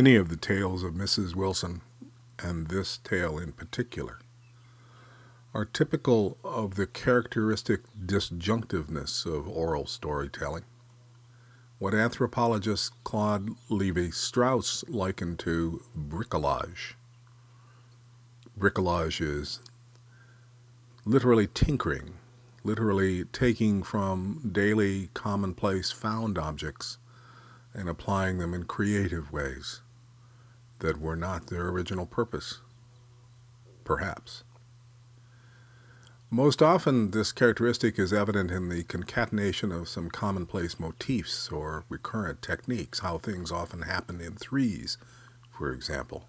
Many of the tales of Mrs. Wilson, and this tale in particular, are typical of the characteristic disjunctiveness of oral storytelling. What anthropologist Claude Lévi-Strauss likened to bricolage. Bricolage is literally tinkering, literally taking from daily commonplace found objects and applying them in creative ways that were not their original purpose. Perhaps. Most often, this characteristic is evident in the concatenation of some commonplace motifs or recurrent techniques, how things often happen in threes, for example,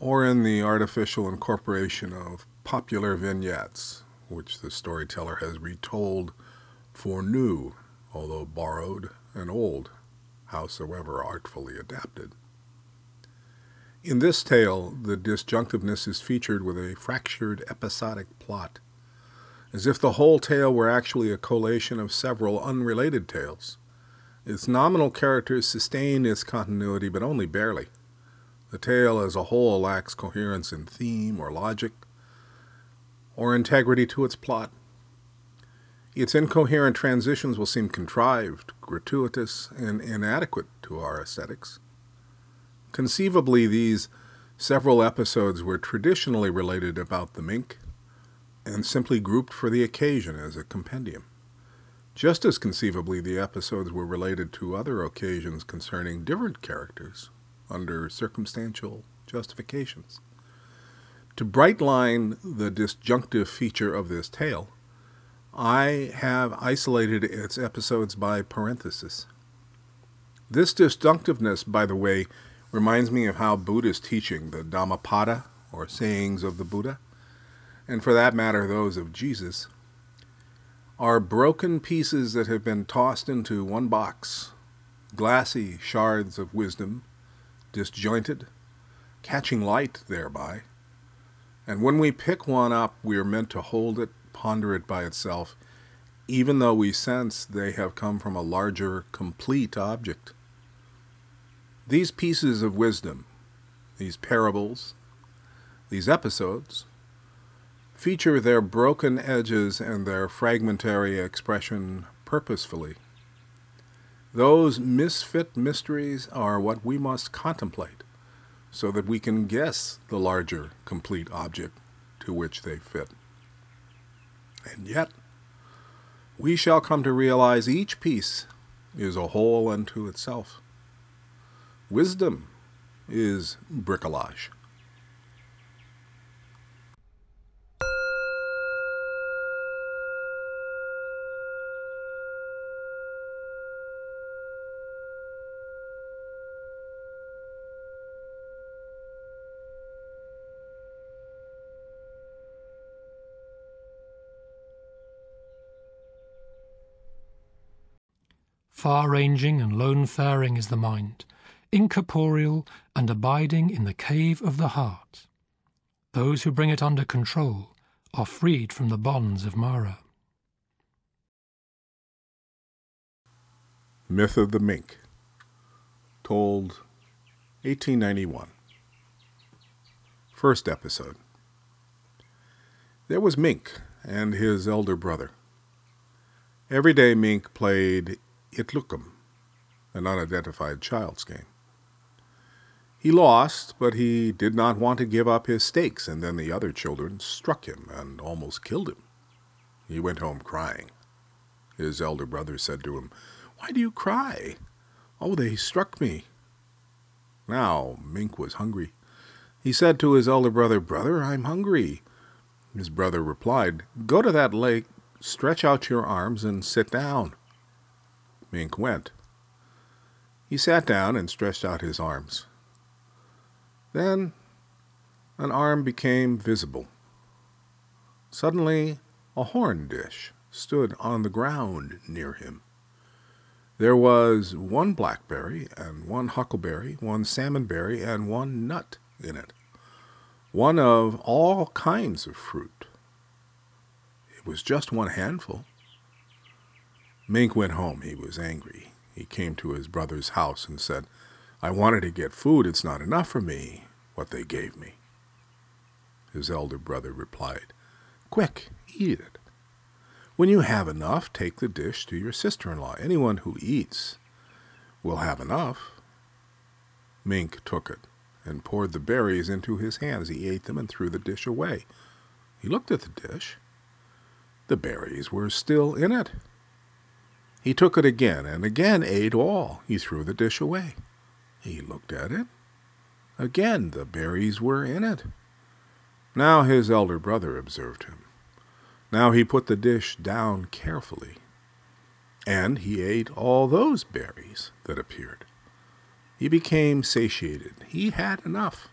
or in the artificial incorporation of popular vignettes, which the storyteller has retold for new, although borrowed and old howsoever artfully adapted. In this tale, the disjunctiveness is featured with a fractured episodic plot, as if the whole tale were actually a collation of several unrelated tales. Its nominal characters sustain its continuity, but only barely. The tale as a whole lacks coherence in theme or logic, or integrity to its plot. Its incoherent transitions will seem contrived, gratuitous, and inadequate to our aesthetics. Conceivably, these several episodes were traditionally related about the mink and simply grouped for the occasion as a compendium. Just as conceivably, the episodes were related to other occasions concerning different characters under circumstantial justifications. To bright line the disjunctive feature of this tale, I have isolated its episodes by parenthesis. This disjunctiveness, by the way, reminds me of how Buddhist teaching, the Dhammapada, or sayings of the Buddha, and for that matter those of Jesus, are broken pieces that have been tossed into one box, glassy shards of wisdom, disjointed, catching light thereby. And when we pick one up, we are meant to hold it ponder it by itself, even though we sense they have come from a larger, complete object. These pieces of wisdom, these parables, these episodes, feature their broken edges and their fragmentary expression purposefully. Those misfit mysteries are what we must contemplate so that we can guess the larger, complete object to which they fit. And yet, we shall come to realize each piece is a whole unto itself. Wisdom is bricolage. Far ranging and lone faring is the mind, incorporeal and abiding in the cave of the heart. Those who bring it under control are freed from the bonds of Mara. Myth of the Mink, told 1891. First episode. There was Mink and his elder brother. Every day Mink played Itlukum, an unidentified child's game. He lost, but he did not want to give up his stakes, and then the other children struck him and almost killed him. He went home crying. His elder brother said to him, Why do you cry? Oh, they struck me. Now Mink was hungry. He said to his elder brother, Brother, I'm hungry. His brother replied, Go to that lake, stretch out your arms, and sit down. Mink went. He sat down and stretched out his arms. Then an arm became visible. Suddenly, a horn dish stood on the ground near him. There was one blackberry and one huckleberry, one salmonberry, and one nut in it, one of all kinds of fruit. It was just one handful. Mink went home. He was angry. He came to his brother's house and said, I wanted to get food. It's not enough for me, what they gave me. His elder brother replied, Quick, eat it. When you have enough, take the dish to your sister-in-law. Anyone who eats will have enough. Mink took it and poured the berries into his hands. He ate them and threw the dish away. He looked at the dish. The berries were still in it. He took it again and again ate all. He threw the dish away. He looked at it. Again the berries were in it. Now his elder brother observed him. Now he put the dish down carefully, and he ate all those berries that appeared. He became satiated. He had enough.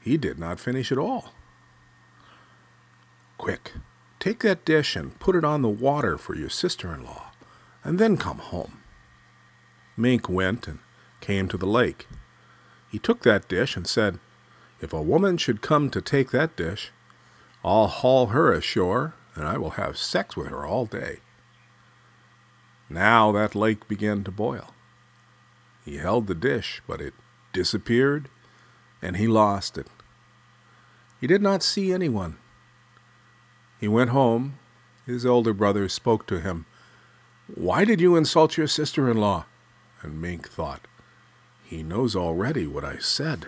He did not finish it all. Quick, take that dish and put it on the water for your sister-in-law, and then come home. Mink went and came to the lake. He took that dish and said, If a woman should come to take that dish, I'll haul her ashore, and I will have sex with her all day. Now that lake began to boil. He held the dish, but it disappeared, and he lost it. He did not see anyone. He went home. His older brother spoke to him. Why did you insult your sister-in-law? And Mink thought, He knows already what I said.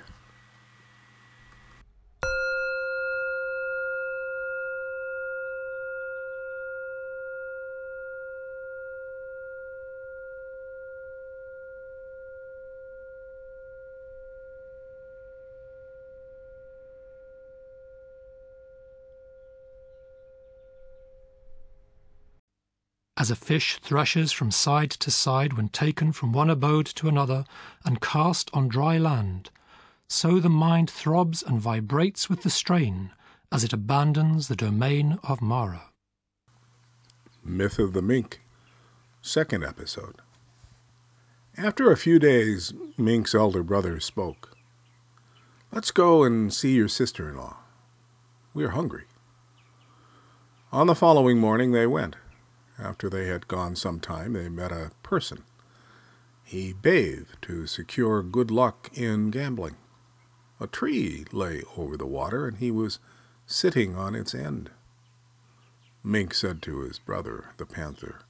As a fish thrashes from side to side when taken from one abode to another and cast on dry land, so the mind throbs and vibrates with the strain as it abandons the domain of Mara. Myth of the Mink, second episode. After a few days, Mink's elder brother spoke. Let's go and see your sister-in-law. We are hungry. On the following morning they went. After they had gone some time, they met a person. He bathed to secure good luck in gambling. A tree lay over the water, and he was sitting on its end. Mink said to his brother, the panther,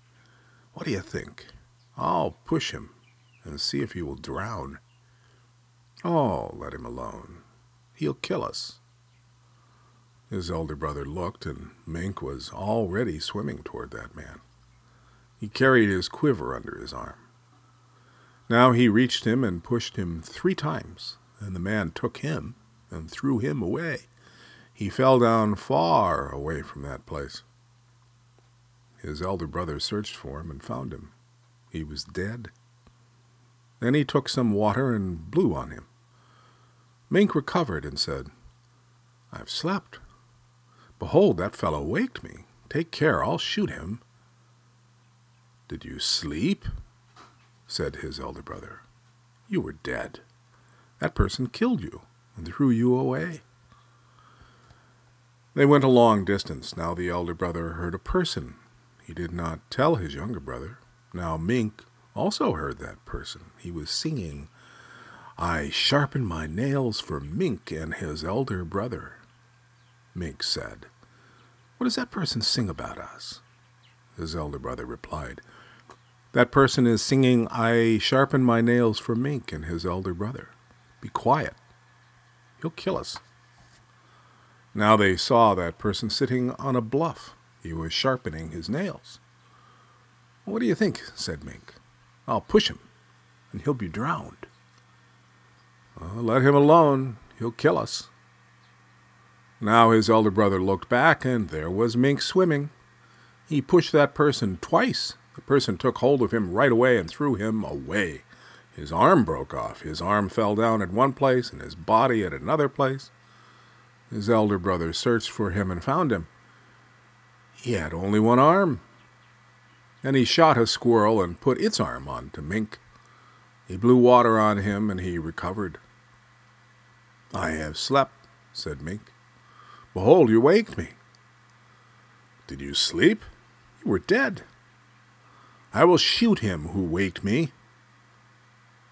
What do you think? I'll push him and see if he will drown. Oh, let him alone. He'll kill us. His elder brother looked, and Mink was already swimming toward that man. He carried his quiver under his arm. Now he reached him and pushed him three times, and the man took him and threw him away. He fell down far away from that place. His elder brother searched for him and found him. He was dead. Then he took some water and blew on him. Mink recovered and said, I've slept. Behold, that fellow waked me. Take care, I'll shoot him. Did you sleep? said his elder brother. You were dead. That person killed you and threw you away. They went a long distance. Now the elder brother heard a person. He did not tell his younger brother. Now Mink also heard that person. He was singing, I sharpen my nails for Mink and his elder brother. Mink said, What does that person sing about us? His elder brother replied, That person is singing, I sharpen my nails for Mink and his elder brother. Be quiet. He'll kill us. Now they saw that person sitting on a bluff. He was sharpening his nails. What do you think? said Mink. I'll push him, and he'll be drowned. Well, let him alone. He'll kill us. Now his elder brother looked back, and there was Mink swimming. He pushed that person twice. The person took hold of him right away and threw him away. His arm broke off. His arm fell down at one place and his body at another place. His elder brother searched for him and found him. He had only one arm. And he shot a squirrel and put its arm on to Mink. He blew water on him and he recovered. I have slept, said Mink. Behold, you waked me. Did you sleep? You were dead. I will shoot him who waked me.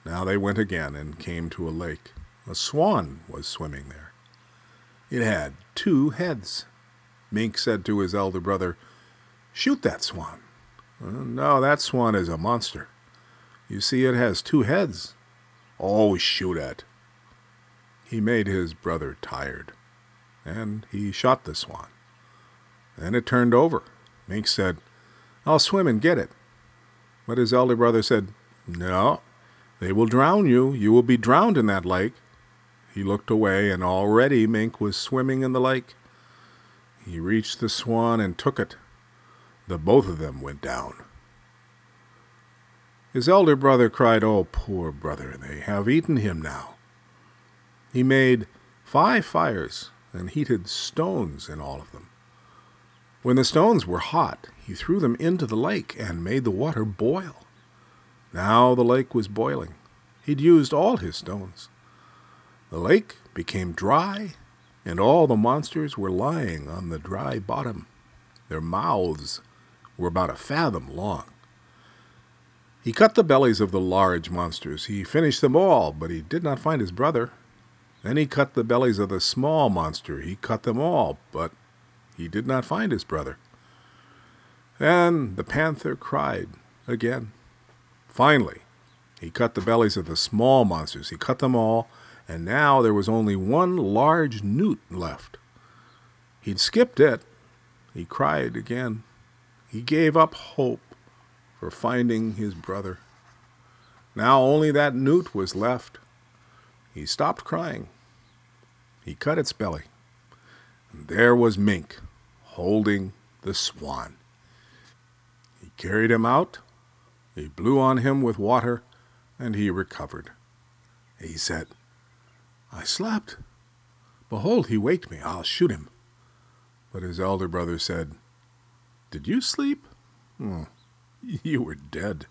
Now they went again and came to a lake. A swan was swimming there. It had two heads. Mink said to his elder brother, Shoot that swan. Uh, no, that swan is a monster. You see, it has two heads. Oh, shoot it. He made his brother tired, and he shot the swan. Then it turned over. Mink said, I'll swim and get it. But his elder brother said, No, they will drown you. You will be drowned in that lake. He looked away, and already Mink was swimming in the lake. He reached the swan and took it. The both of them went down. His elder brother cried, Oh, poor brother, they have eaten him now. He made five fires and heated stones in all of them. When the stones were hot, he threw them into the lake and made the water boil. Now the lake was boiling. He'd used all his stones. The lake became dry, and all the monsters were lying on the dry bottom. Their mouths were about a fathom long. He cut the bellies of the large monsters. He finished them all, but he did not find his brother. Then he cut the bellies of the small monster. He cut them all, but he did not find his brother. Then the panther cried again. Finally, he cut the bellies of the small monsters. He cut them all, and now there was only one large newt left. He'd skipped it. He cried again. He gave up hope for finding his brother. Now only that newt was left. He stopped crying. He cut its belly. And there was Mink holding the swan. He carried him out. He blew on him with water, and he recovered. He said, I slept. Behold, he waked me. I'll shoot him. But his elder brother said, Did you sleep? Oh, You were dead.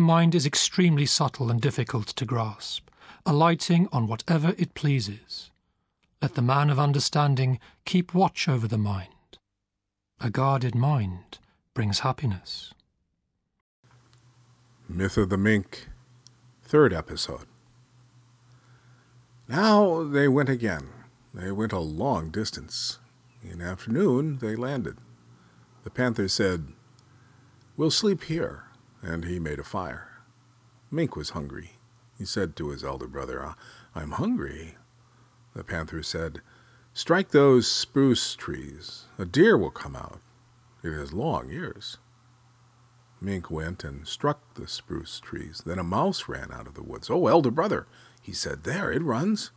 The mind is extremely subtle and difficult to grasp, alighting on whatever it pleases. Let the man of understanding keep watch over the mind. A guarded mind brings happiness. Myth of the Mink, third episode. Now they went again. They went a long distance. In afternoon they landed. The panther said, We'll sleep here, and he made a fire. Mink was hungry. He said to his elder brother, I'm hungry. The panther said, Strike those spruce trees. A deer will come out. It has long ears. Mink went and struck the spruce trees. Then a mouse ran out of the woods. Oh, elder brother, he said, there it runs.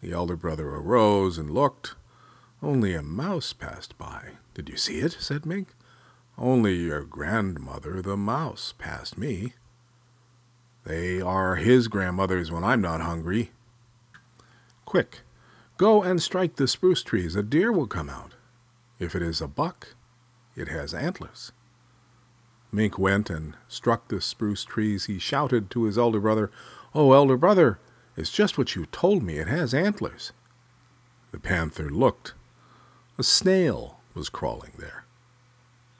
The elder brother arose and looked. Only a mouse passed by. Did you see it? said Mink. Only your grandmother, the mouse, passed me. They are his grandmothers when I'm not hungry. Quick, go and strike the spruce trees. A deer will come out. If it is a buck, it has antlers. Mink went and struck the spruce trees. He shouted to his elder brother, Oh, elder brother, it's just what you told me. It has antlers. The panther looked. A snail was crawling there.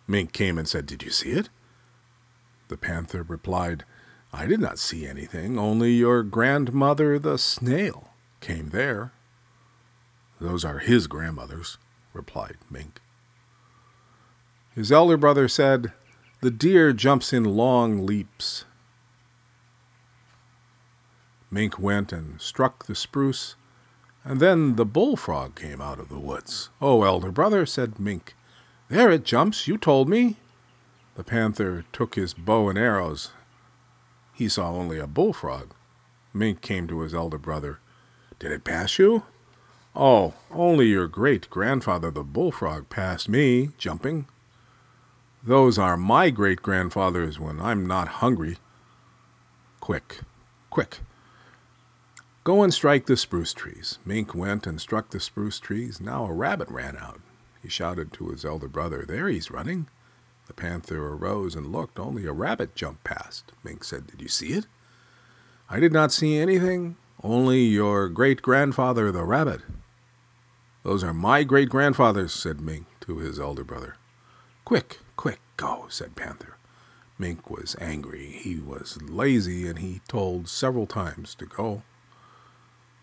Mink came and said, Did you see it? The panther replied, I did not see anything, only your grandmother the snail came there. Those are his grandmothers, replied Mink. His elder brother said, The deer jumps in long leaps. Mink went and struck the spruce, and then the bullfrog came out of the woods. Oh, elder brother, said Mink, there it jumps, you told me. The panther took his bow and arrows. He saw only a bullfrog. Mink came to his elder brother. Did it pass you? Oh, only your great grandfather the bullfrog passed me, jumping. Those are my great grandfathers when I'm not hungry. Quick, quick. Go and strike the spruce trees. Mink went and struck the spruce trees. Now a rabbit ran out. He shouted to his elder brother. There he's running. The panther arose and looked. Only a rabbit jumped past. Mink said, Did you see it? I did not see anything, only your great grandfather, the rabbit. Those are my great grandfathers, said Mink to his elder brother. Quick, quick, go, said Panther. Mink was angry. He was lazy, and he told several times to go.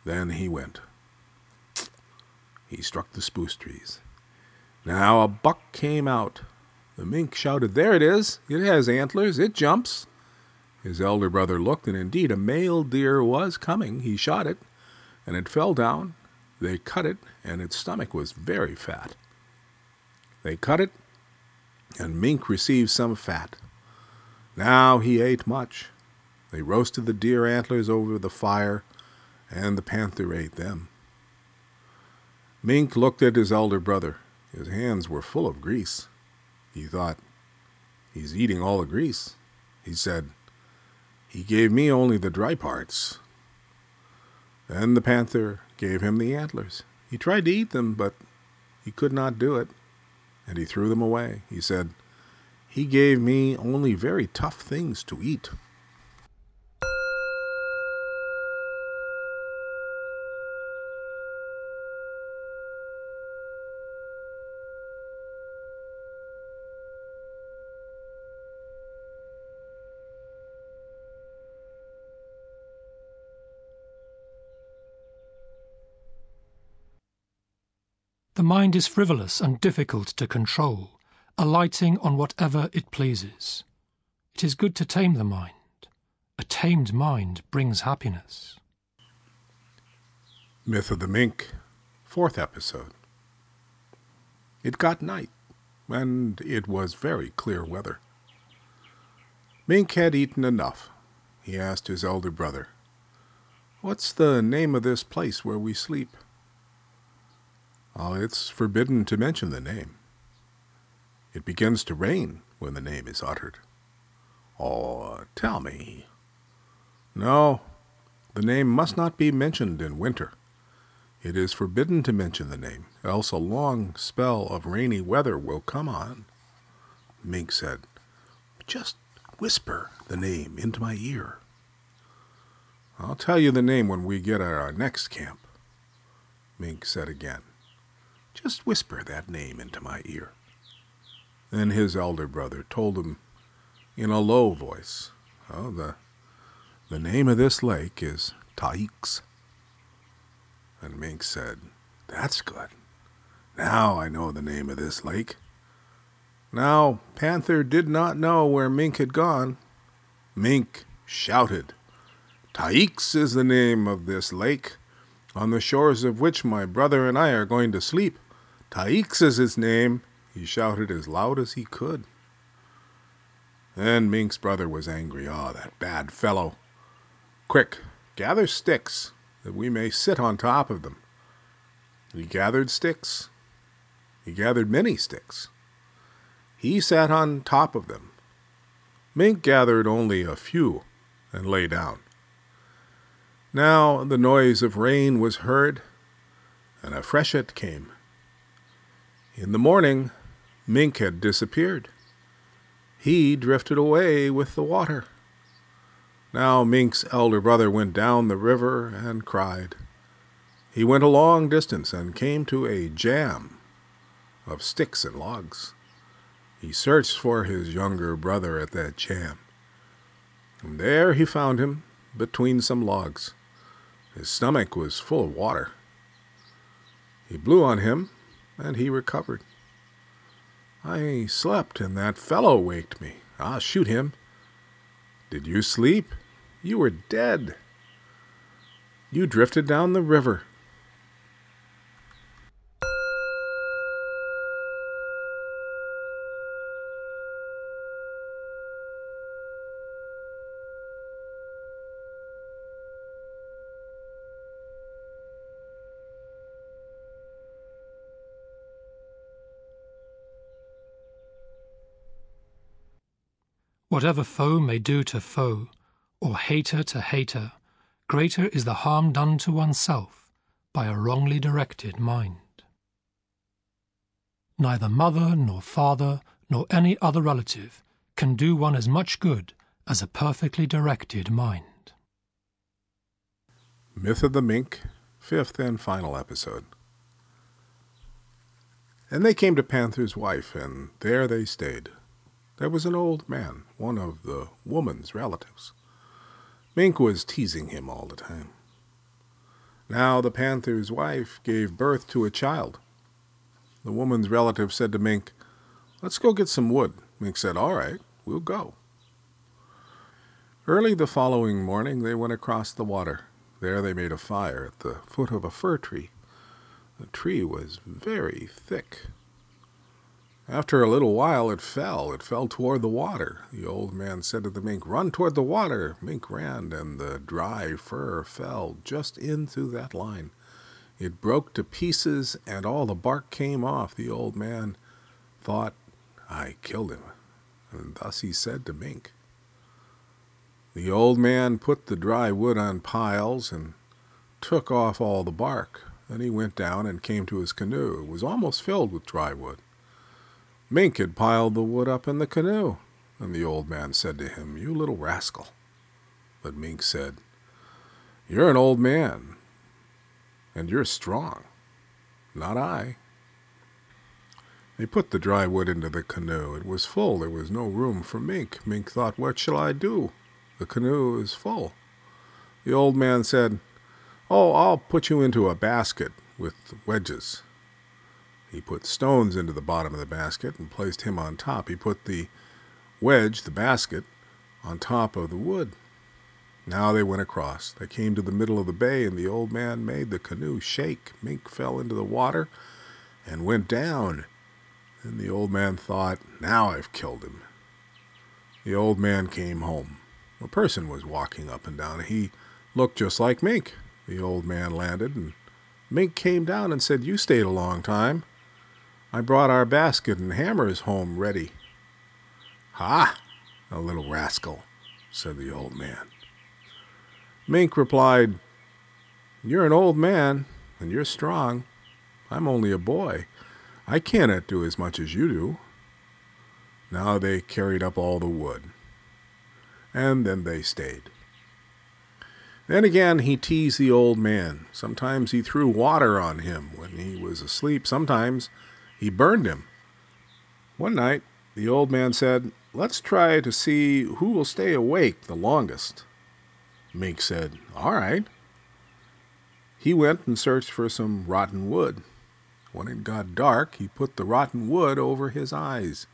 Then he went. He struck the spruce trees. Now a buck came out. The mink shouted, There it is! It has antlers! It jumps! His elder brother looked, and indeed a male deer was coming. He shot it, and it fell down. They cut it, and its stomach was very fat. They cut it, and Mink received some fat. Now he ate much. They roasted the deer antlers over the fire, and the panther ate them. Mink looked at his elder brother. His hands were full of grease. He thought, He's eating all the grease. He said, He gave me only the dry parts. Then the panther gave him the antlers. He tried to eat them, but he could not do it, and he threw them away. He said, He gave me only very tough things to eat. Mind is frivolous and difficult to control, alighting on whatever it pleases. It is good to tame the mind. A tamed mind brings happiness. Myth of the Mink, fourth episode. It got night, and it was very clear weather. Mink had eaten enough. He asked his elder brother, What's the name of this place where we sleep? Oh, it's forbidden to mention the name. It begins to rain when the name is uttered. Oh, tell me. No, the name must not be mentioned in winter. It is forbidden to mention the name, else a long spell of rainy weather will come on. Mink said, Just whisper the name into my ear. I'll tell you the name when we get at our next camp. Mink said again. Just whisper that name into my ear. Then his elder brother told him in a low voice, Oh, the, the name of this lake is Taix. And Mink said, That's good. Now I know the name of this lake. Now Panther did not know where Mink had gone. Mink shouted, Taix is the name of this lake, on the shores of which my brother and I are going to sleep. Taix is his name, he shouted as loud as he could. Then Mink's brother was angry. Ah, oh, that bad fellow. Quick, gather sticks, that we may sit on top of them. He gathered sticks. He gathered many sticks. He sat on top of them. Mink gathered only a few and lay down. Now the noise of rain was heard, and a freshet came. In the morning, Mink had disappeared. He drifted away with the water. Now Mink's elder brother went down the river and cried. He went a long distance and came to a jam of sticks and logs. He searched for his younger brother at that jam. And there he found him between some logs. His stomach was full of water. He blew on him and he recovered. I slept, and that fellow waked me. I'll shoot him. Did you sleep? You were dead. You drifted down the river. Whatever foe may do to foe, or hater to hater, greater is the harm done to oneself by a wrongly directed mind. Neither mother, nor father, nor any other relative can do one as much good as a perfectly directed mind. Myth of the Mink, fifth and final episode. And they came to Panther's wife, and there they stayed. There was an old man, one of the woman's relatives. Mink was teasing him all the time. Now the panther's wife gave birth to a child. The woman's relative said to Mink, Let's go get some wood. Mink said, All right, we'll go. Early the following morning they went across the water. There they made a fire at the foot of a fir tree. The tree was very thick. After a little while it fell. It fell toward the water. The old man said to the mink, Run toward the water. Mink ran, and the dry fir fell just in through that line. It broke to pieces, and all the bark came off. The old man thought, I killed him. And thus he said to Mink. The old man put the dry wood on piles and took off all the bark. Then he went down and came to his canoe. It was almost filled with dry wood. Mink had piled the wood up in the canoe, and the old man said to him, You little rascal. But Mink said, You're an old man, and you're strong. Not I. They put the dry wood into the canoe. It was full. There was no room for Mink. Mink thought, What shall I do? The canoe is full. The old man said, Oh, I'll put you into a basket with wedges. He put stones into the bottom of the basket and placed him on top. He put the wedge, the basket, on top of the wood. Now they went across. They came to the middle of the bay, and the old man made the canoe shake. Mink fell into the water and went down. And the old man thought, Now I've killed him. The old man came home. A person was walking up and down. He looked just like Mink. The old man landed, and Mink came down and said, You stayed a long time. I brought our basket and hammers home ready. Ha! A little rascal, said the old man. Mink replied, You're an old man, and you're strong. I'm only a boy. I cannot do as much as you do. Now they carried up all the wood, and then they stayed. Then again he teased the old man. Sometimes he threw water on him when he was asleep. Sometimes he burned him. One night, the old man said, Let's try to see who will stay awake the longest. Mink said, All right. He went and searched for some rotten wood. When it got dark, he put the rotten wood over his eyes.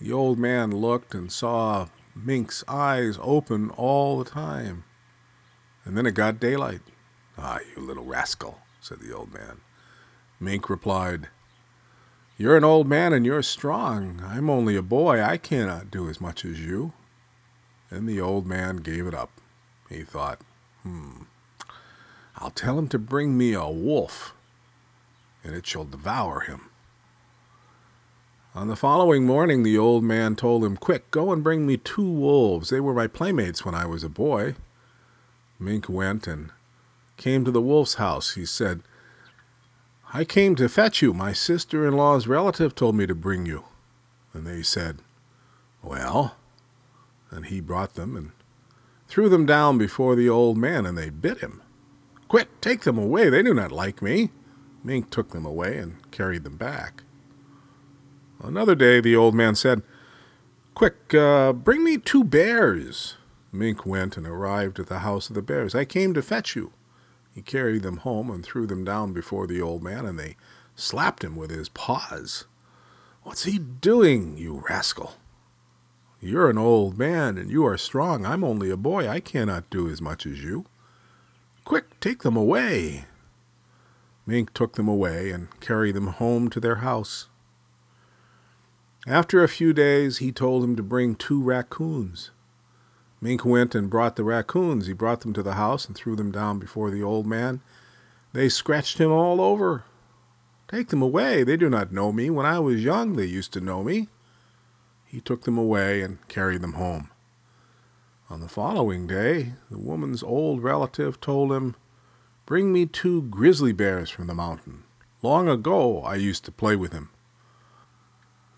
The old man looked and saw Mink's eyes open all the time. And then it got daylight. Ah, you little rascal, said the old man. Mink replied, you're an old man and you're strong. I'm only a boy. I cannot do as much as you. And the old man gave it up. He thought, hmm, I'll tell him to bring me a wolf, and it shall devour him. On the following morning, the old man told him, Quick, go and bring me two wolves. They were my playmates when I was a boy. Mink went and came to the wolf's house. He said, I came to fetch you. My sister in law's relative told me to bring you. And they said, Well. And he brought them and threw them down before the old man, and they bit him. Quick, take them away. They do not like me. Mink took them away and carried them back. Another day the old man said, Quick, uh, bring me two bears. Mink went and arrived at the house of the bears. I came to fetch you. He carried them home and threw them down before the old man, and they slapped him with his paws. What's he doing, you rascal? You're an old man, and you are strong. I'm only a boy. I cannot do as much as you. Quick, take them away. Mink took them away and carried them home to their house. After a few days, he told him to bring two raccoons. Mink went and brought the raccoons. He brought them to the house and threw them down before the old man. They scratched him all over. Take them away. They do not know me. When I was young, they used to know me. He took them away and carried them home. On the following day, the woman's old relative told him, Bring me two grizzly bears from the mountain. Long ago, I used to play with him.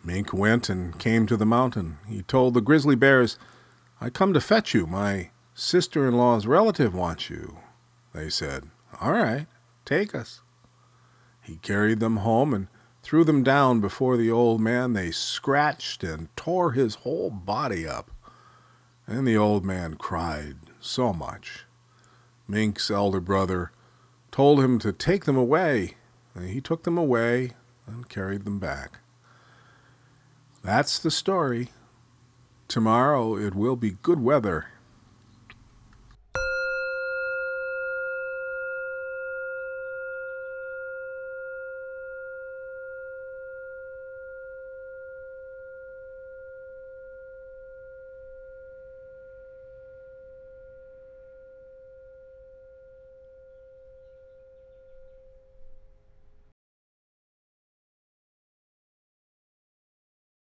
Mink went and came to the mountain. He told the grizzly bears, I come to fetch you. My sister in law's relative wants you. They said, All right, take us. He carried them home and threw them down before the old man. They scratched and tore his whole body up. And the old man cried so much. Mink's elder brother told him to take them away. And he took them away and carried them back. That's the story. Tomorrow it will be good weather